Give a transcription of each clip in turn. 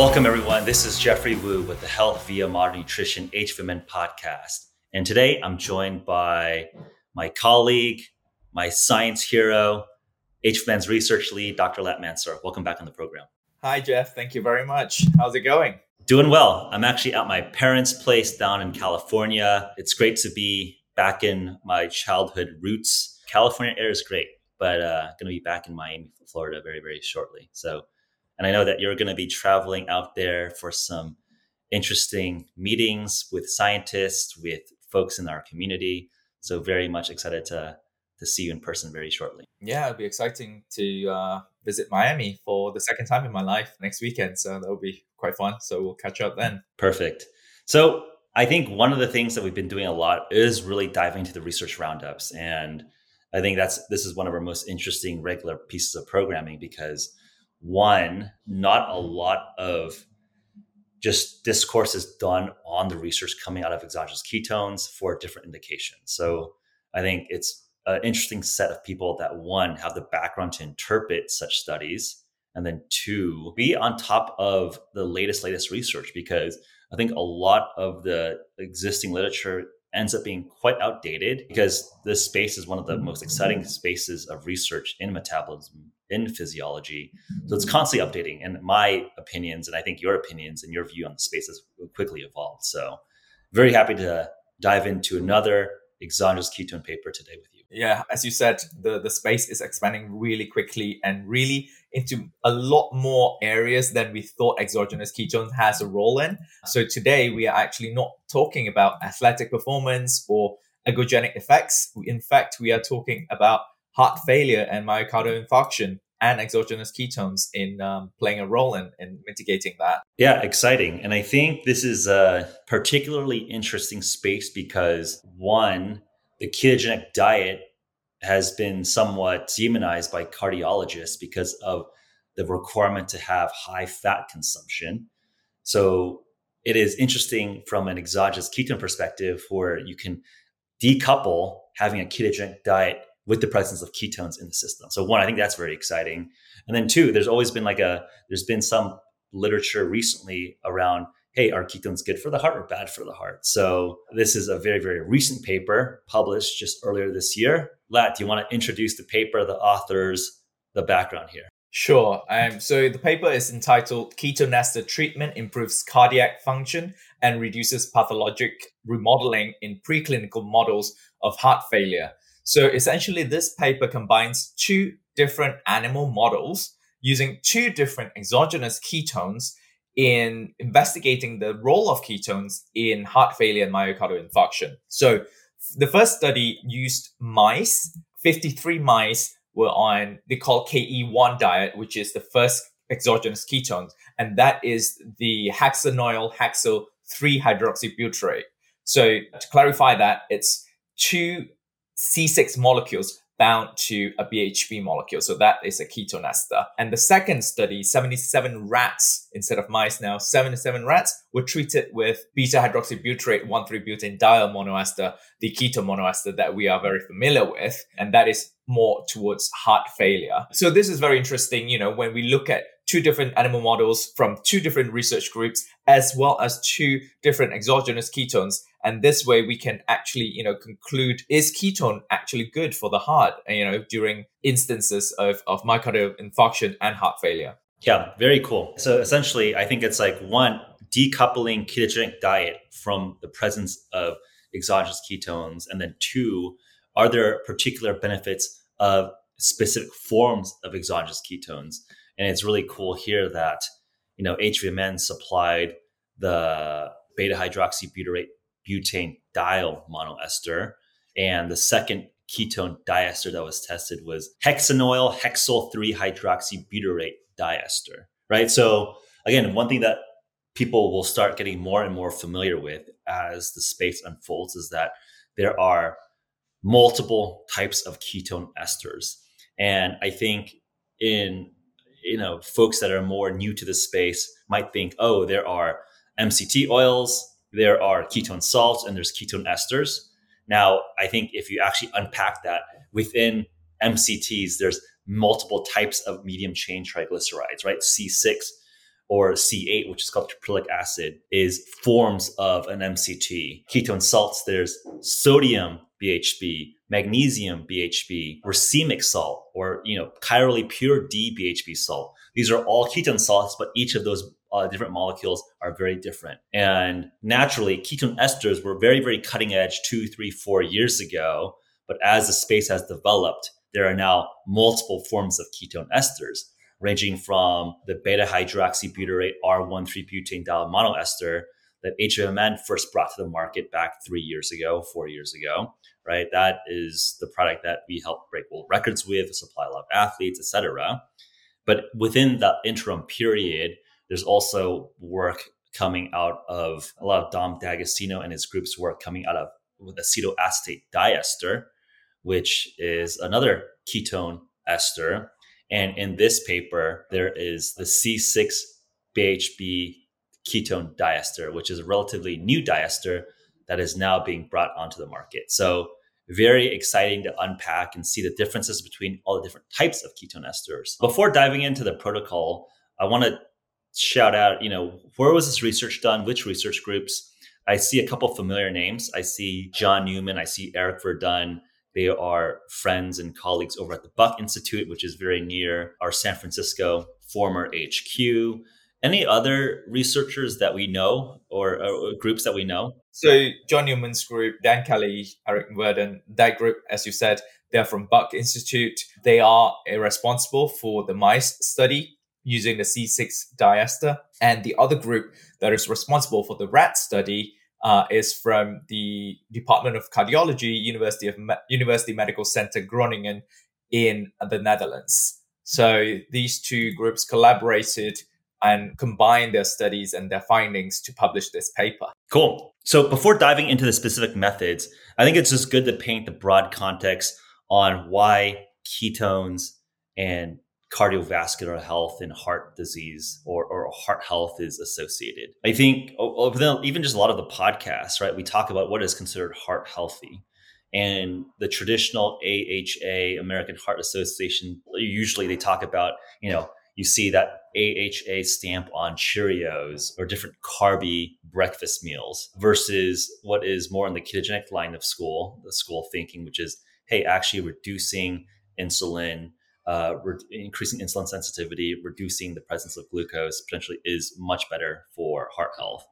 Welcome, everyone. This is Geoffrey Woo with the Health via Modern Nutrition HVMN podcast. And today I'm joined by my colleague, my science hero, HVMN's research lead, Dr. Latt Mansor. Welcome back on the program. Hi, Geoff. Thank you very much. How's it going? Doing well. I'm actually at my parents' place down in California. It's great to be back in my childhood roots. California air is great, but uh, going to be back in Miami, Florida very, very shortly. So and I know that you're going to be traveling out there for some interesting meetings with scientists, with folks in our community. So very much excited to to see you in person very shortly. Yeah, it'll be exciting to uh, visit Miami for the second time in my life next weekend. So that'll be quite fun. So we'll catch up then. Perfect. So I think one of the things that we've been doing a lot is really diving into the research roundups. And I think that's this is one of our most interesting regular pieces of programming because one, not a lot of just discourse is done on the research coming out of exogenous ketones for different indications. So I think it's an interesting set of people that one have the background to interpret such studies, and then two be on top of the latest latest research because I think a lot of the existing literature ends up being quite outdated because this space is one of the most exciting spaces of research in metabolism in physiology. So it's constantly updating. And my opinions, and I think your opinions and your view on the space has quickly evolved. So very happy to dive into another exogenous ketone paper today with you. Yeah, as you said, the, the space is expanding really quickly and really into a lot more areas than we thought exogenous ketones has a role in. So today we are actually not talking about athletic performance or ergogenic effects. In fact, we are talking about heart failure and myocardial infarction and exogenous ketones in um, playing a role in, in mitigating that. Yeah, exciting. And I think this is a particularly interesting space because one, the ketogenic diet has been somewhat demonized by cardiologists because of the requirement to have high fat consumption. So it is interesting from an exogenous ketone perspective where you can decouple having a ketogenic diet with the presence of ketones in the system. So one, I think that's very exciting. And then two, there's always been like a there's been some literature recently around hey, are ketones good for the heart or bad for the heart? So this is a very, very recent paper published just earlier this year. Latt, do you want to introduce the paper, the authors, the background here? Sure. Um, so the paper is entitled Ketone Ester Treatment Improves Cardiac Function and Reduces Pathologic Remodeling in Preclinical Models of Heart Failure. So essentially, this paper combines two different animal models using two different exogenous ketones in investigating the role of ketones in heart failure and myocardial infarction. So the first study used mice, 53 mice were on, they call KE1 diet, which is the first exogenous ketones. And that is the hexanoyl hexyl 3 hydroxybutyrate. So to clarify that, it's two C6 molecules bound to a BHB molecule. So that is a ketone ester. And the second study, 77 rats instead of mice now, 77 rats were treated with beta hydroxybutyrate 1,3-butane diol monoester, the ketone monoester that we are very familiar with. And that is more towards heart failure. So this is very interesting. You know, when we look at two different animal models from two different research groups, as well as two different exogenous ketones, and this way we can actually, you know, conclude is ketone actually good for the heart, uh, you know, during instances of, of myocardial infarction and heart failure. Yeah, very cool. So essentially, I think it's like one, decoupling ketogenic diet from the presence of exogenous ketones. And then two, are there particular benefits of specific forms of exogenous ketones? And it's really cool here that, you know, HVMN supplied the beta hydroxybutyrate butane diol monoester. And the second ketone diester that was tested was hexanoyl hexyl 3 hydroxybutyrate diester, right? So again, one thing that people will start getting more and more familiar with as the space unfolds is that there are multiple types of ketone esters. And I think in you know folks that are more new to the space might think, oh, there are MCT oils, there are ketone salts and there's ketone esters. Now, I think if you actually unpack that within MCTs, there's multiple types of medium chain triglycerides, right? C6 or C8, which is called caprylic acid, is forms of an MCT. Ketone salts, there's sodium BHB, magnesium BHB, racemic salt, or you know, chirally pure D BHB salt. These are all ketone salts, but each of those uh, different molecules are very different. And naturally, ketone esters were very, very cutting edge two, three, four years ago. But as the space has developed, there are now multiple forms of ketone esters ranging from the beta hydroxybutyrate R13-butane diol monoester that HVMN first brought to the market back three years ago, four years ago, right? That is the product that we help break world records with, supply a lot of athletes, etc. But within that interim period, there's also work coming out of a lot of Dom D'Agostino and his group's work coming out of with acetoacetate diester, which is another ketone ester and in this paper, there is the C6 BHB ketone diester, which is a relatively new diester that is now being brought onto the market. So very exciting to unpack and see the differences between all the different types of ketone esters. Before diving into the protocol, I want to shout out, you know, where was this research done? Which research groups? I see a couple familiar names. I see John Newman. I see Eric Verdin. They are friends and colleagues over at the Buck Institute, which is very near our San Francisco former HQ. Any other researchers that we know or, or groups that we know? So, John Newman's group, Dan Kelly, Eric Verdin, that group, as you said, they're from Buck Institute. They are responsible for the mice study using the C6 diester. And the other group that is responsible for the rat study uh, is from the Department of Cardiology, University of Me- University Medical Center Groningen in the Netherlands. So these two groups collaborated and combined their studies and their findings to publish this paper. Cool. So before diving into the specific methods, I think it's just good to paint the broad context on why ketones and cardiovascular health and heart disease or, or heart health is associated. I think even just a lot of the podcasts, right? We talk about what is considered heart healthy. And the traditional AHA, American Heart Association, usually they talk about, you know, you see that AHA stamp on Cheerios or different carby breakfast meals versus what is more in the ketogenic line of school, the school thinking, which is, hey, actually reducing insulin, uh, re- increasing insulin sensitivity, reducing the presence of glucose potentially is much better for heart health.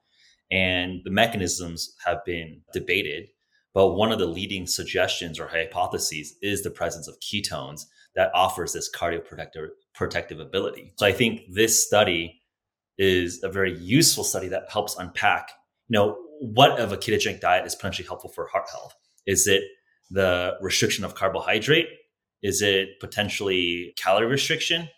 And the mechanisms have been debated, but one of the leading suggestions or hypotheses is the presence of ketones that offers this cardioprotective protective ability. So I think this study is a very useful study that helps unpack, you know, what of a ketogenic diet is potentially helpful for heart health. Is it the restriction of carbohydrate? Is it potentially calorie restriction?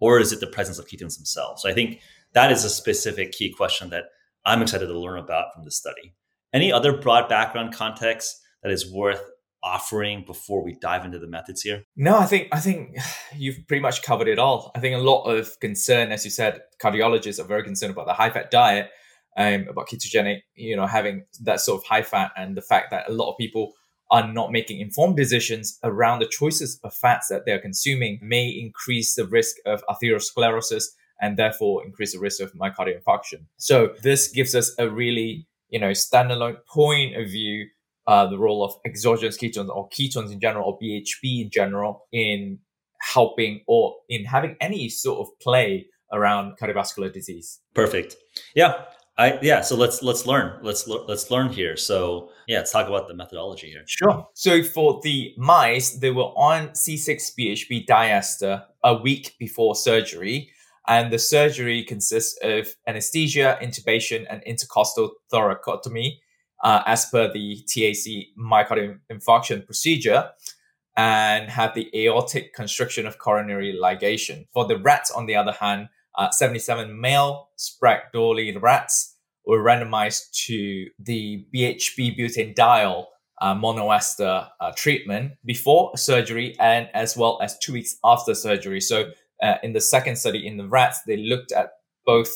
Or is it the presence of ketones themselves? So I think that is a specific key question that I'm excited to learn about from this study. Any other broad background context that is worth offering before we dive into the methods here? No, I think I think you've pretty much covered it all. I think a lot of concern, as you said, cardiologists are very concerned about the high fat diet, um, about ketogenic, you know, having that sort of high fat, and the fact that a lot of people are not making informed decisions around the choices of fats that they're consuming may increase the risk of atherosclerosis and therefore increase the risk of myocardial infarction. So this gives us a really, you know, standalone point of view, uh, the role of exogenous ketones or ketones in general or BHB in general in helping or in having any sort of play around cardiovascular disease. Perfect. Yeah. I yeah, so let's let's learn. Let's let's learn here. So yeah, let's talk about the methodology here. Sure. So for the mice, they were on C6BHB diester a week before surgery, and the surgery consists of anesthesia, intubation, and intercostal thoracotomy, uh, as per the TAC myocardial infarction procedure, and have the aortic constriction of coronary ligation. For the rats, on the other hand, uh, 77 male Sprague-Dawley rats were randomized to the BHB butane diol uh, monoester uh, treatment before surgery and as well as two weeks after surgery. So, uh, in the second study in the rats, they looked at both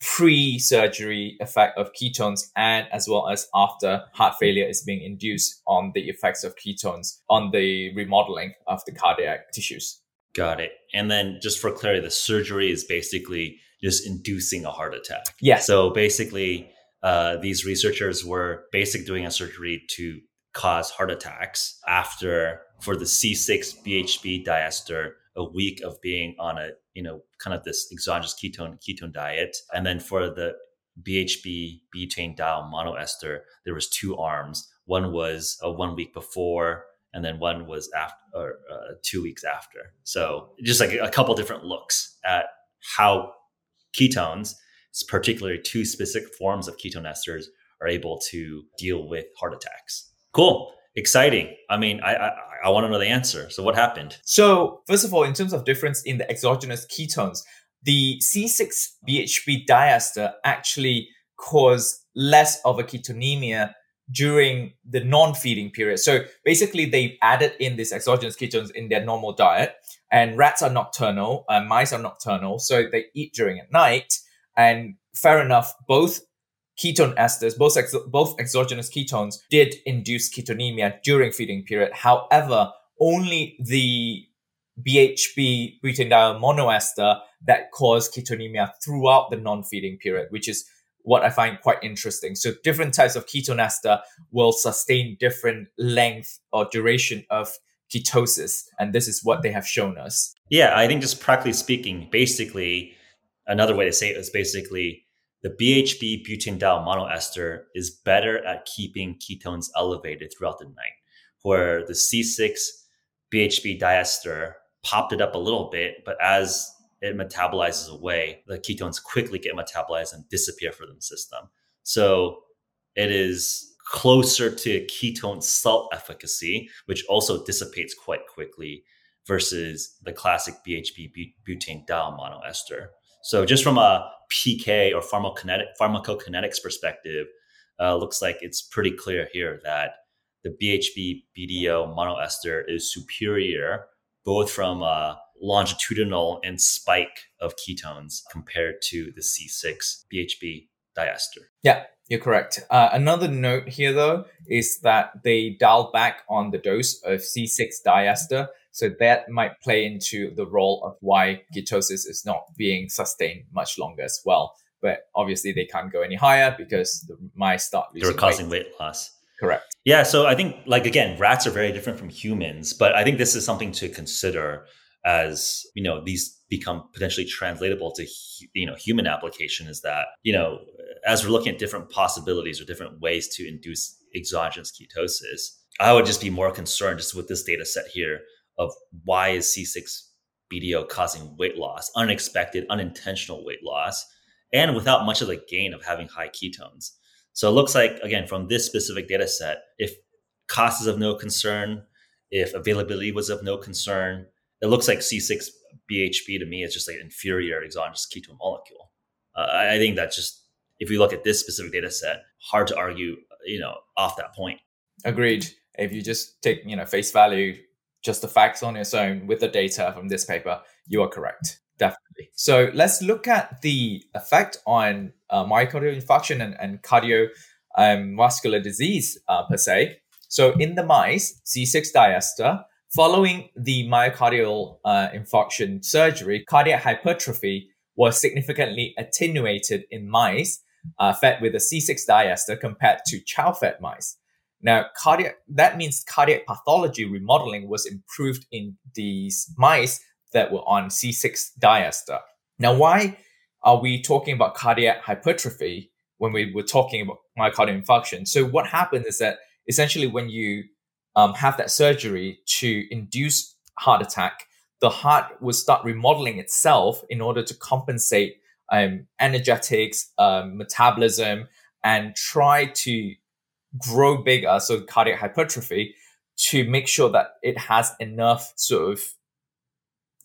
pre-surgery effect of ketones and as well as after heart failure is being induced on the effects of ketones on the remodeling of the cardiac tissues. Got it. And then just for clarity, the surgery is basically just inducing a heart attack. Yeah. So basically, uh, these researchers were basically doing a surgery to cause heart attacks after for the C6 BHB diester a week of being on a you know kind of this exogenous ketone ketone diet and then for the BHB butane diol monoester there was two arms one was a one week before and then one was after or uh, two weeks after. So just like a couple different looks at how ketones particularly two specific forms of ketone esters are able to deal with heart attacks. Cool. Exciting. I mean i i, I want to know the answer. So what happened? So, first of all, in terms of difference in the exogenous ketones, the C6BHB diester actually cause less of a ketonemia during the non-feeding period. So basically, they added in these exogenous ketones in their normal diet. And rats are nocturnal, and mice are nocturnal, so they eat during at night. And fair enough, both ketone esters, both ex- both exogenous ketones, did induce ketonemia during feeding period. However, only the BHB butanediol monoester that caused ketonemia throughout the non-feeding period, which is what I find quite interesting. So different types of ketone ester will sustain different length or duration of ketosis, and this is what they have shown us. Yeah, I think just practically speaking, basically, another way to say it is basically the BHB butanediol monoester is better at keeping ketones elevated throughout the night, where the C6 BHB diester popped it up a little bit, but as it metabolizes away, the ketones quickly get metabolized and disappear from the system. So it is closer to ketone salt efficacy, which also dissipates quite quickly versus the classic BHB butane diol monoester. So just from a PK or pharmacokinetic, pharmacokinetics perspective, uh, looks like it's pretty clear here that the BHB BDO monoester is superior both from a longitudinal and spike of ketones compared to the C6 BHB diester. Yeah, you're correct. Uh, another note here, though, is that they dial back on the dose of C6 diester. So that might play into the role of why ketosis is not being sustained much longer as well. But obviously, they can't go any higher because the mice start losing They're causing weight. weight loss. Correct. Yeah, so I think like again, rats are very different from humans, but I think this is something to consider as you know these become potentially translatable to you know human application. Is that you know as we're looking at different possibilities or different ways to induce exogenous ketosis, I would just be more concerned just with this data set here of why is C6 BDO causing weight loss, unexpected, unintentional weight loss, and without much of the gain of having high ketones. So it looks like, again, from this specific data set, if cost is of no concern, if availability was of no concern, it looks like C6 BHB to me is just like inferior exogenous ketone molecule. Uh, I think that just, if we look at this specific data set, hard to argue, you know, off that point. Agreed. If you just take, you know, face value, just the facts on its own with the data from this paper, you are correct. Definitely. So let's look at the effect on uh, myocardial infarction and, and cardiovascular um, disease uh, per se. So in the mice, C6 diester, following the myocardial uh, infarction surgery, cardiac hypertrophy was significantly attenuated in mice uh, fed with a C6 diester compared to chow-fed mice. Now, cardiac that means cardiac pathology remodeling was improved in these mice that were on C6 diester. Now, why are we talking about cardiac hypertrophy when we were talking about myocardial infarction? So, what happened is that essentially when you um, have that surgery to induce heart attack, the heart will start remodeling itself in order to compensate um, energetics, um, metabolism, and try to grow bigger, so cardiac hypertrophy, to make sure that it has enough sort of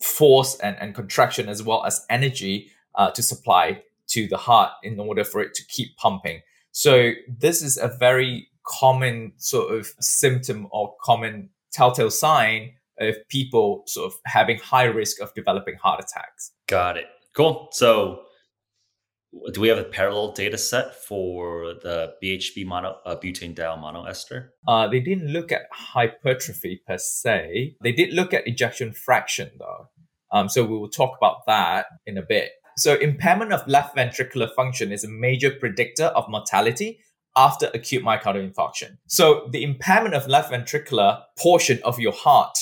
force and, and contraction as well as energy uh, to supply to the heart in order for it to keep pumping. So this is a very common sort of symptom or common telltale sign of people sort of having high risk of developing heart attacks. Got it. Cool. So do we have a parallel data set for the BHB mono uh, butane diol monoester? Uh, they didn't look at hypertrophy per se. They did look at ejection fraction though. Um, so we will talk about that in a bit. So impairment of left ventricular function is a major predictor of mortality after acute myocardial infarction. So the impairment of left ventricular portion of your heart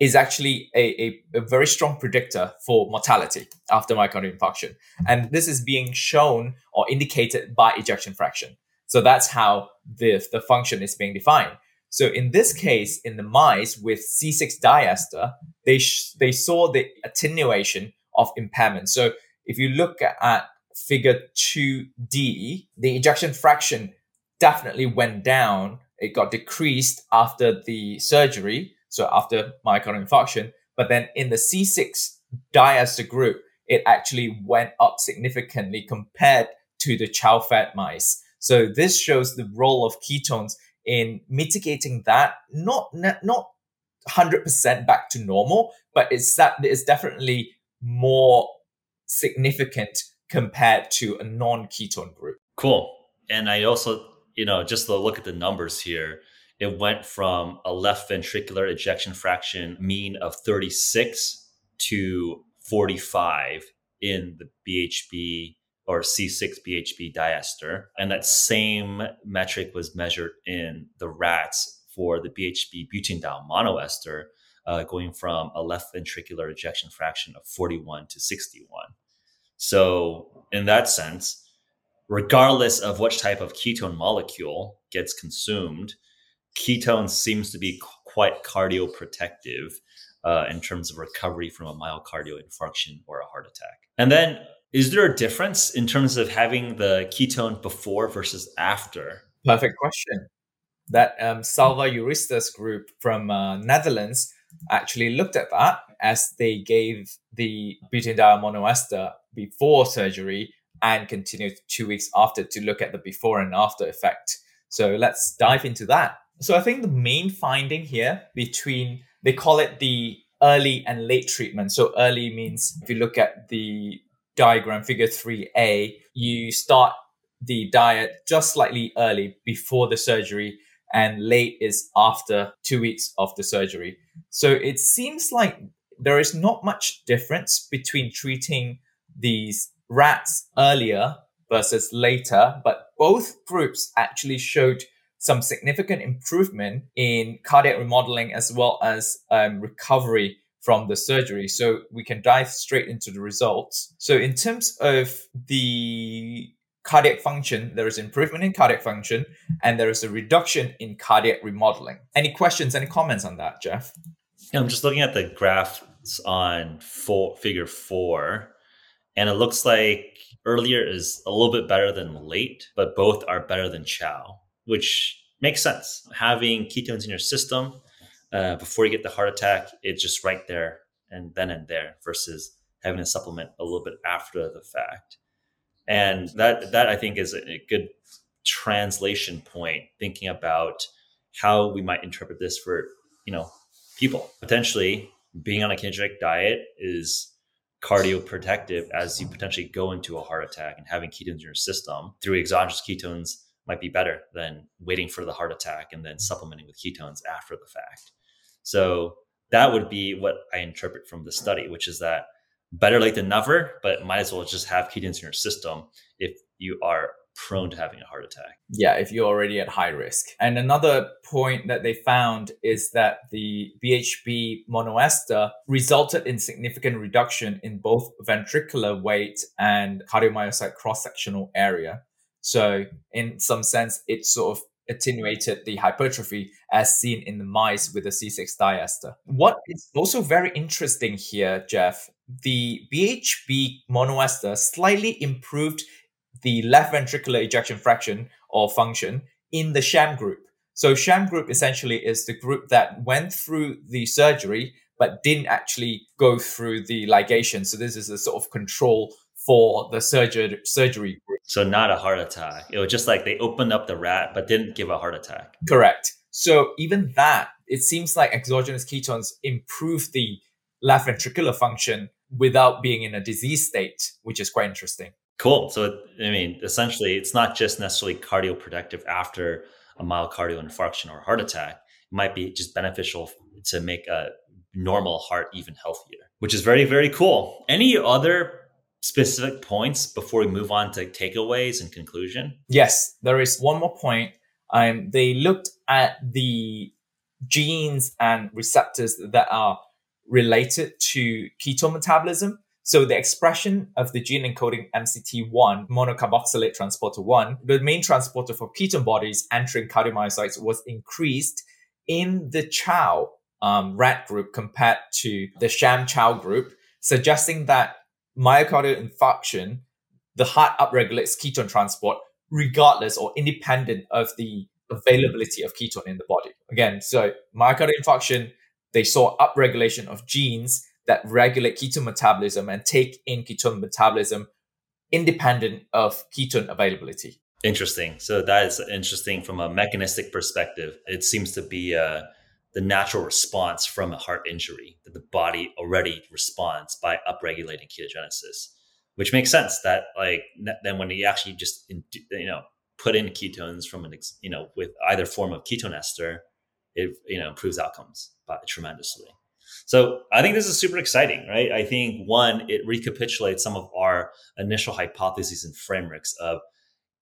is actually a, a, a, very strong predictor for mortality after myocardial infarction. And this is being shown or indicated by ejection fraction. So that's how the, the function is being defined. So in this case, in the mice with C6 diester, they, sh- they saw the attenuation of impairment. So if you look at figure 2D, the ejection fraction definitely went down. It got decreased after the surgery, so after myocardial infarction. But then in the C6 diester group, it actually went up significantly compared to the chow fed mice. So this shows the role of ketones in mitigating that, not not 100% back to normal, but it's that it's definitely more significant compared to a non-ketone group. Cool. And I also, you know, just to look at the numbers here, it went from a left ventricular ejection fraction mean of 36 to 45 in the BHB or C6 BHB diester. And that same metric was measured in the rats for the BHB butanediol monoester, uh, going from a left ventricular ejection fraction of 41 to 61. So, in that sense, regardless of which type of ketone molecule gets consumed, ketone seems to be quite cardioprotective uh, in terms of recovery from a myocardial infarction or a heart attack. And then is there a difference in terms of having the ketone before versus after? Perfect question. That um, Salva Yurista's group from uh, Netherlands actually looked at that as they gave the butanediol monoester before surgery and continued two weeks after to look at the before and after effect. So let's dive into that. So I think the main finding here between they call it the early and late treatment. So early means if you look at the diagram, figure 3A, you start the diet just slightly early before the surgery, and late is after two weeks of the surgery. So it seems like there is not much difference between treating these rats earlier versus later, but both groups actually showed some significant improvement in cardiac remodeling as well as um, recovery from the surgery. So we can dive straight into the results. So in terms of the cardiac function, there is improvement in cardiac function and there is a reduction in cardiac remodeling. Any questions, any comments on that, Geoff? I'm just looking at the graphs on four, figure four, and it looks like earlier is a little bit better than late, but both are better than chow, which makes sense. Having ketones in your system uh, before you get the heart attack, it's just right there and then and there versus having a supplement a little bit after the fact. And that that I think is a good translation point, thinking about how we might interpret this for you know people. Potentially, being on a ketogenic diet is cardioprotective as you potentially go into a heart attack and having ketones in your system through exogenous ketones might be better than waiting for the heart attack and then supplementing with ketones after the fact. So that would be what I interpret from the study, which is that better late than never, but might as well just have ketones in your system if you are prone to having a heart attack. Yeah, if you're already at high risk. And another point that they found is that the BHB monoester resulted in significant reduction in both ventricular weight and cardiomyocyte cross sectional area. So, in some sense, it sort of attenuated the hypertrophy as seen in the mice with the C6 diester. What is also very interesting here, Geoff, the BHB monoester slightly improved the left ventricular ejection fraction or function in the sham group. So sham group essentially is the group that went through the surgery but didn't actually go through the ligation. So this is a sort of control for the surgery surgery group. So not a heart attack. It was just like they opened up the rat but didn't give a heart attack. Correct. So even that, it seems like exogenous ketones improve the left ventricular function without being in a disease state, which is quite interesting. Cool. So, I mean, essentially, it's not just necessarily cardioprotective after a myocardial infarction or heart attack. It might be just beneficial to make a normal heart even healthier, which is very, very cool. Any other specific points before we move on to takeaways and conclusion? Yes, there is one more point. Um, they looked at the genes and receptors that are related to ketone metabolism. So the expression of the gene encoding MCT1, monocarboxylate transporter 1, the main transporter for ketone bodies entering cardiomyocytes was increased in the chow um, rat group compared to the sham chow group, suggesting that myocardial infarction, the heart upregulates ketone transport regardless or independent of the availability of ketone in the body. Again, so myocardial infarction, they saw upregulation of genes that regulate ketone metabolism and take in ketone metabolism independent of ketone availability. Interesting. So that is interesting from a mechanistic perspective. It seems to be uh, the natural response from a heart injury that the body already responds by upregulating ketogenesis, which makes sense. That like then when you actually just you know put in ketones from an you know with either form of ketone ester, it you know improves outcomes by tremendously. So I think this is super exciting, right? I think one, it recapitulates some of our initial hypotheses and frameworks of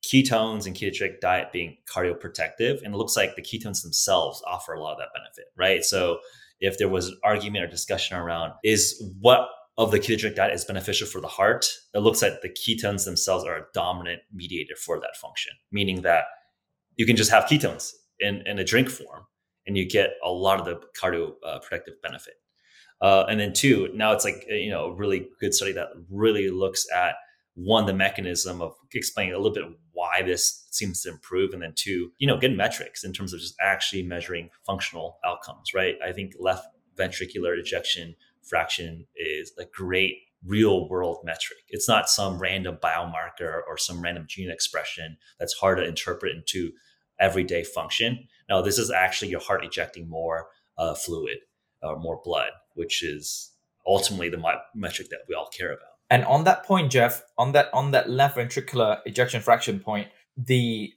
ketones and ketogenic diet being cardioprotective. And it looks like the ketones themselves offer a lot of that benefit, right? So if there was an argument or discussion around is what of the ketogenic diet is beneficial for the heart, it looks like the ketones themselves are a dominant mediator for that function, meaning that you can just have ketones in, in a drink form and you get a lot of the cardio uh, protective benefit. Uh, and then two, now it's like you know a really good study that really looks at one the mechanism of explaining a little bit why this seems to improve and then two you know good metrics in terms of just actually measuring functional outcomes right? I think left ventricular ejection fraction is a great real world metric. It's not some random biomarker or some random gene expression that's hard to interpret into everyday function no this is actually your heart ejecting more uh, fluid or more blood which is ultimately the metric that we all care about and on that point, Geoff, on that on that left ventricular ejection fraction point, the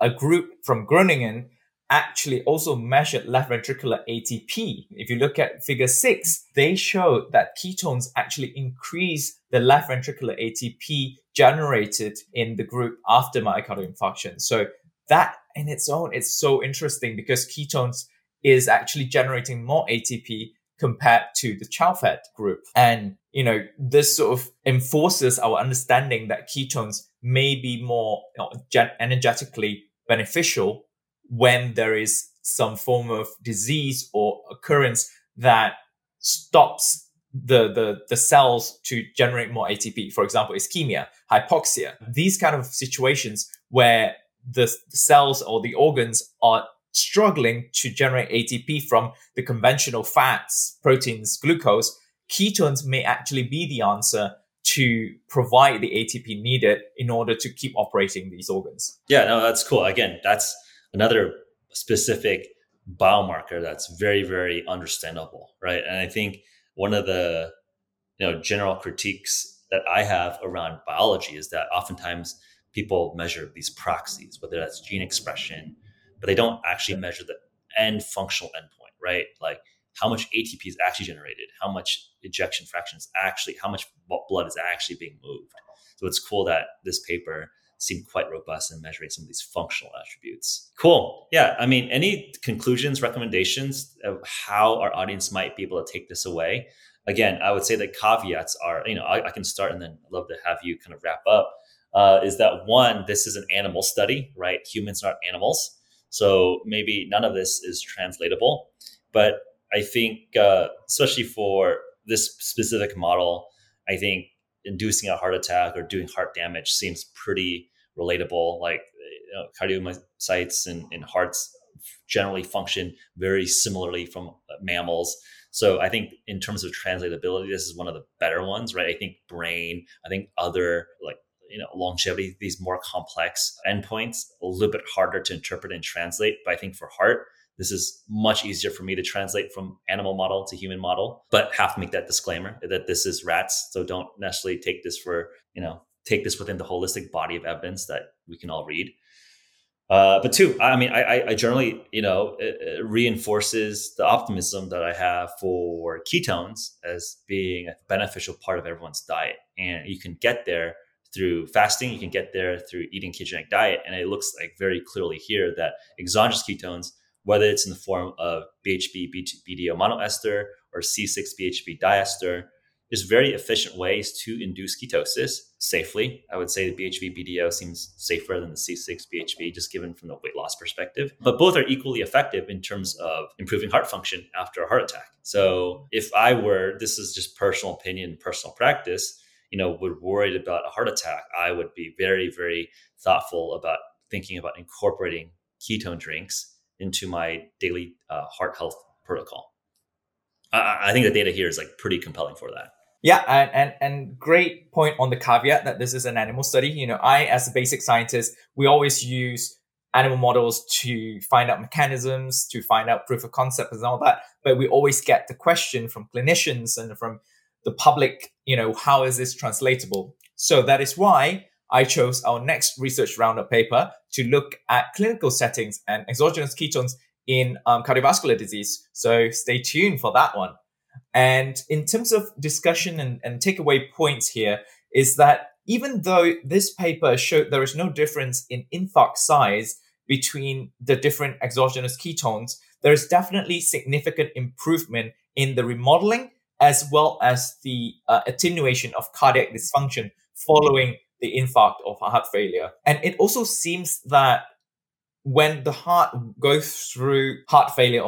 a group from Groningen actually also measured left ventricular ATP. If you look at figure six, they showed that ketones actually increase the left ventricular ATP generated in the group after myocardial infarction. So that in its own, it's so interesting because ketones is actually generating more ATP compared to the chow fed group. And, you know, this sort of enforces our understanding that ketones may be more you know, energetically beneficial when there is some form of disease or occurrence that stops the, the, the cells to generate more ATP. For example, ischemia, hypoxia, these kind of situations where the, cells or the organs are struggling to generate ATP from the conventional fats, proteins, glucose, ketones may actually be the answer to provide the ATP needed in order to keep operating these organs. Yeah, no, that's cool. Again, that's another specific biomarker that's very, very understandable, right? And I think one of the you know general critiques that I have around biology is that oftentimes people measure these proxies, whether that's gene expression but they don't actually measure the end functional endpoint, right? Like how much ATP is actually generated, how much ejection fraction is actually, how much blood is actually being moved. So it's cool that this paper seemed quite robust in measuring some of these functional attributes. Cool. Yeah. I mean, any conclusions, recommendations of how our audience might be able to take this away? Again, I would say that caveats are, you know, I, I can start and then I'd love to have you kind of wrap up. Uh, is that one, this is an animal study, right? Humans are not animals. So maybe none of this is translatable. But I think, uh, especially for this specific model, I think inducing a heart attack or doing heart damage seems pretty relatable. Like you know, cardiomyocytes and, and hearts generally function very similarly from uh, mammals. So I think in terms of translatability, this is one of the better ones, right? I think brain, I think other like you know longevity these more complex endpoints a little bit harder to interpret and translate but i think for heart this is much easier for me to translate from animal model to human model. But have to make that disclaimer that this is rats so don't necessarily take this for you know take this within the holistic body of evidence that we can all read. Uh, but two, I mean, I, I generally, you know, it, it reinforces the optimism that I have for ketones as being a beneficial part of everyone's diet, and you can get there through fasting. You can get there through eating ketogenic diet, and it looks like very clearly here that exogenous ketones, whether it's in the form of BHB BDO monoester or C6-BHB diester, is very efficient ways to induce ketosis safely. I would say the BHB BDO seems safer than the C6 BHB, just given from the weight loss perspective. But both are equally effective in terms of improving heart function after a heart attack. So if I were, this is just personal opinion, personal practice, you know, would worried about a heart attack, I would be very, very thoughtful about thinking about incorporating ketone drinks into my daily uh, heart health protocol. I, I think the data here is like pretty compelling for that. Yeah, and, and and great point on the caveat that this is an animal study. You know, I as a basic scientist, we always use animal models to find out mechanisms, to find out proof of concept and all that. But we always get the question from clinicians and from the public, you know, how is this translatable? So that is why I chose our next research roundup paper to look at clinical settings and exogenous ketones in um, cardiovascular disease. So stay tuned for that one. And in terms of discussion and, and takeaway points here is that even though this paper showed there is no difference in infarct size between the different exogenous ketones, there is definitely significant improvement in the remodeling as well as the uh, attenuation of cardiac dysfunction following the infarct of heart failure. And it also seems that when the heart goes through heart failure